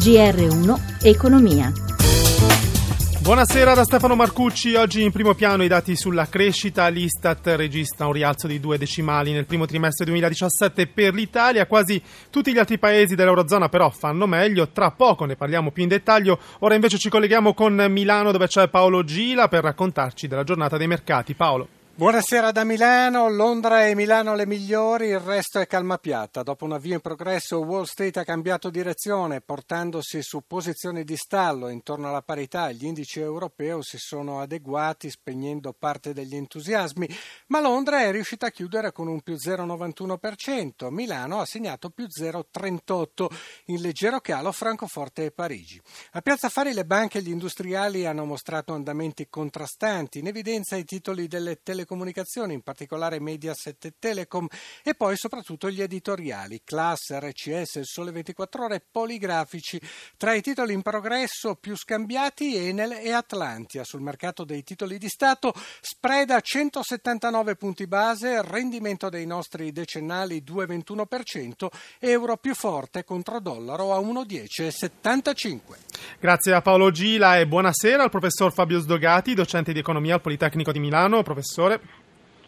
GR1 Economia. Buonasera da Stefano Marcucci. Oggi in primo piano i dati sulla crescita. L'Istat registra un rialzo di due decimali nel primo trimestre 2017 per l'Italia. Quasi tutti gli altri paesi dell'Eurozona però fanno meglio. Tra poco ne parliamo più in dettaglio. Ora invece ci colleghiamo con Milano dove c'è Paolo Gila per raccontarci della giornata dei mercati. Paolo. Buonasera da Milano, Londra e Milano le migliori, il resto è calma piatta. Dopo un avvio in progresso Wall Street ha cambiato direzione portandosi su posizioni di stallo intorno alla parità. Gli indici europei si sono adeguati spegnendo parte degli entusiasmi, ma Londra è riuscita a chiudere con un più 0,91%, Milano ha segnato più 0,38%, in leggero calo Francoforte e Parigi. A Piazza Fari le banche e gli industriali hanno mostrato andamenti contrastanti, in evidenza i titoli delle telecomunicazioni telecomunicazioni, in particolare Mediaset e Telecom, e poi soprattutto gli editoriali, Class, RCS, Sole 24 Ore, Poligrafici. Tra i titoli in progresso più scambiati Enel e Atlantia. Sul mercato dei titoli di Stato spread a 179 punti base, rendimento dei nostri decennali 2,21%, euro più forte contro dollaro a 1,10,75. Grazie a Paolo Gila e buonasera al professor Fabio Sdogati, docente di economia al Politecnico di Milano. Professore.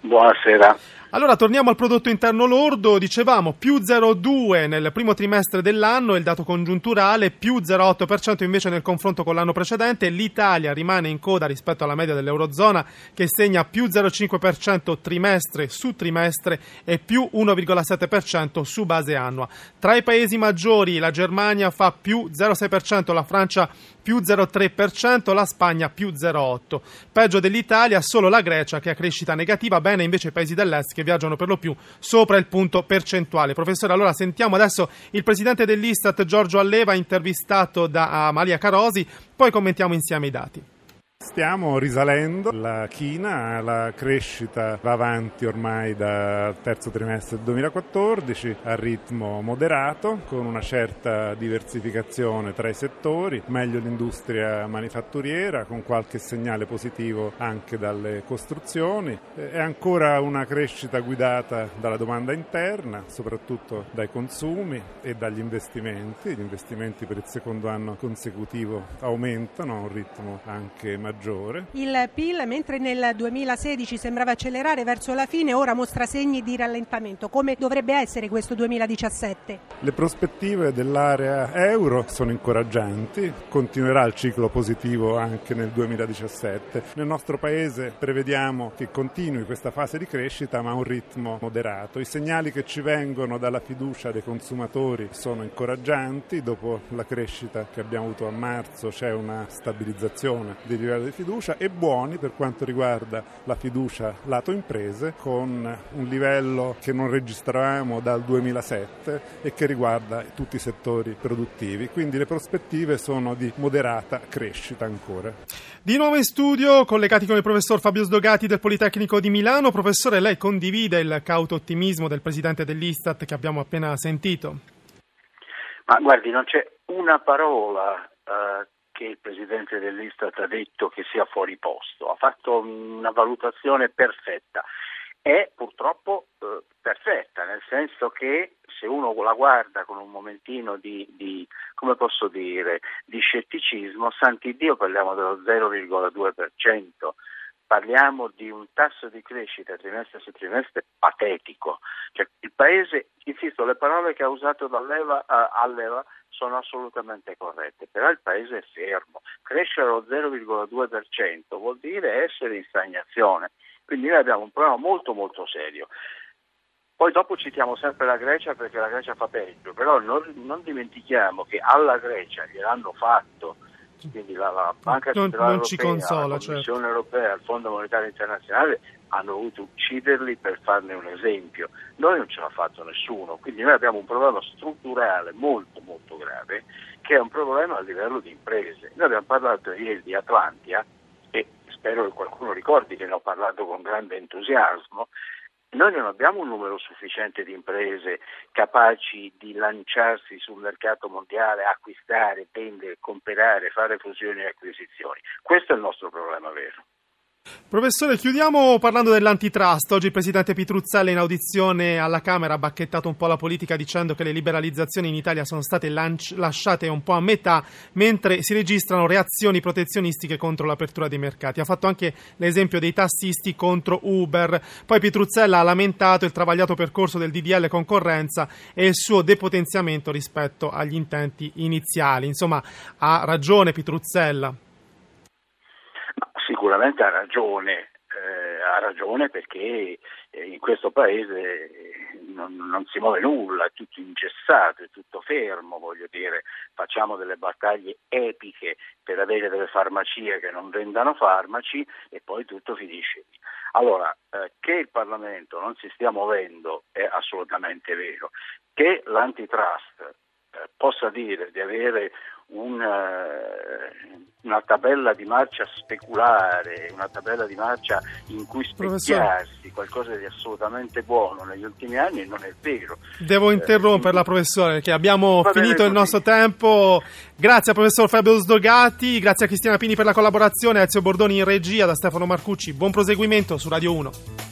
Buonasera. Allora torniamo al prodotto interno lordo, dicevamo più 0,2 nel primo trimestre dell'anno, il dato congiunturale più 0,8% invece nel confronto con l'anno precedente, l'Italia rimane in coda rispetto alla media dell'Eurozona che segna più 0,5% trimestre su trimestre e più 1,7% su base annua. Tra i paesi maggiori la Germania fa più 0,6%, la Francia più 0,3%, la Spagna più 0,8%. Peggio dell'Italia solo la Grecia che ha crescita negativa, bene invece i paesi dell'est che che viaggiano per lo più sopra il punto percentuale. Professore, allora sentiamo adesso il presidente dell'Istat Giorgio Alleva intervistato da Amalia Carosi, poi commentiamo insieme i dati. Stiamo risalendo, la china, la crescita va avanti ormai dal terzo trimestre del 2014 a ritmo moderato, con una certa diversificazione tra i settori, meglio l'industria manifatturiera, con qualche segnale positivo anche dalle costruzioni. È ancora una crescita guidata dalla domanda interna, soprattutto dai consumi e dagli investimenti. Gli investimenti per il secondo anno consecutivo aumentano a un ritmo anche maggiore maggiore. Il PIL, mentre nel 2016 sembrava accelerare verso la fine, ora mostra segni di rallentamento. Come dovrebbe essere questo 2017? Le prospettive dell'area euro sono incoraggianti, continuerà il ciclo positivo anche nel 2017. Nel nostro paese prevediamo che continui questa fase di crescita ma a un ritmo moderato. I segnali che ci vengono dalla fiducia dei consumatori sono incoraggianti, dopo la crescita che abbiamo avuto a marzo c'è una stabilizzazione di livello di fiducia e buoni per quanto riguarda la fiducia lato imprese con un livello che non registravamo dal 2007 e che riguarda tutti i settori produttivi. Quindi le prospettive sono di moderata crescita ancora. Di nuovo in studio, collegati con il professor Fabio Sdogati del Politecnico di Milano. Professore, lei condivide il cauto ottimismo del presidente dell'Istat che abbiamo appena sentito? Ma guardi, non c'è una parola uh, che il presidente dell'Istat ha detto che sia fuori posto, ha fatto una valutazione perfetta. È purtroppo eh, perfetta, nel senso che se uno la guarda con un momentino di, di, come posso dire, di scetticismo, santi Dio parliamo dello 0,2%, parliamo di un tasso di crescita trimestre su trimestre patetico. Cioè, il Paese, insisto, le parole che ha usato dall'Eva, uh, all'Eva sono assolutamente corrette, però il Paese è fermo. Crescere allo 0,2% vuol dire essere in stagnazione, quindi noi abbiamo un problema molto molto serio. Poi dopo citiamo sempre la Grecia perché la Grecia fa peggio, però non, non dimentichiamo che alla Grecia gliel'hanno fatto quindi la, la Banca non, Centrale non Europea, consola, la Commissione certo. Europea, il Fondo Monetario Internazionale hanno voluto ucciderli per farne un esempio. Noi non ce l'ha fatto nessuno, quindi noi abbiamo un problema strutturale molto molto grave che è un problema a livello di imprese. Noi abbiamo parlato ieri di Atlantia e spero che qualcuno ricordi che ne ho parlato con grande entusiasmo, noi non abbiamo un numero sufficiente di imprese capaci di lanciarsi sul mercato mondiale, acquistare, vendere, comprare, fare fusioni e acquisizioni. Questo è il nostro problema vero. Professore, chiudiamo parlando dell'antitrust. Oggi il presidente Pitruzzella in audizione alla Camera ha bacchettato un po' la politica dicendo che le liberalizzazioni in Italia sono state lanci- lasciate un po' a metà, mentre si registrano reazioni protezionistiche contro l'apertura dei mercati. Ha fatto anche l'esempio dei tassisti contro Uber. Poi Pitruzzella ha lamentato il travagliato percorso del DDL concorrenza e il suo depotenziamento rispetto agli intenti iniziali. Insomma, ha ragione Pitruzzella sicuramente ha ragione, eh, ha ragione perché eh, in questo paese non, non, si muove nulla, è tutto ingessato, è tutto fermo, voglio dire, facciamo delle battaglie epiche per avere delle farmacie che non vendano farmaci e poi tutto finisce. Allora, eh, che il Parlamento non si stia muovendo è assolutamente vero, che l'antitrust possa dire di avere una, una, tabella di marcia speculare, una tabella di marcia in cui specchiarsi, qualcosa di assolutamente buono negli ultimi anni non è vero. Devo eh, interromperla, eh, professore, perché abbiamo finito il nostro tempo. Grazie al professor Fabio Sdogati, grazie a Cristina Pini per la collaborazione, a Ezio Bordoni in regia, da Stefano Marcucci. Buon proseguimento su Radio 1.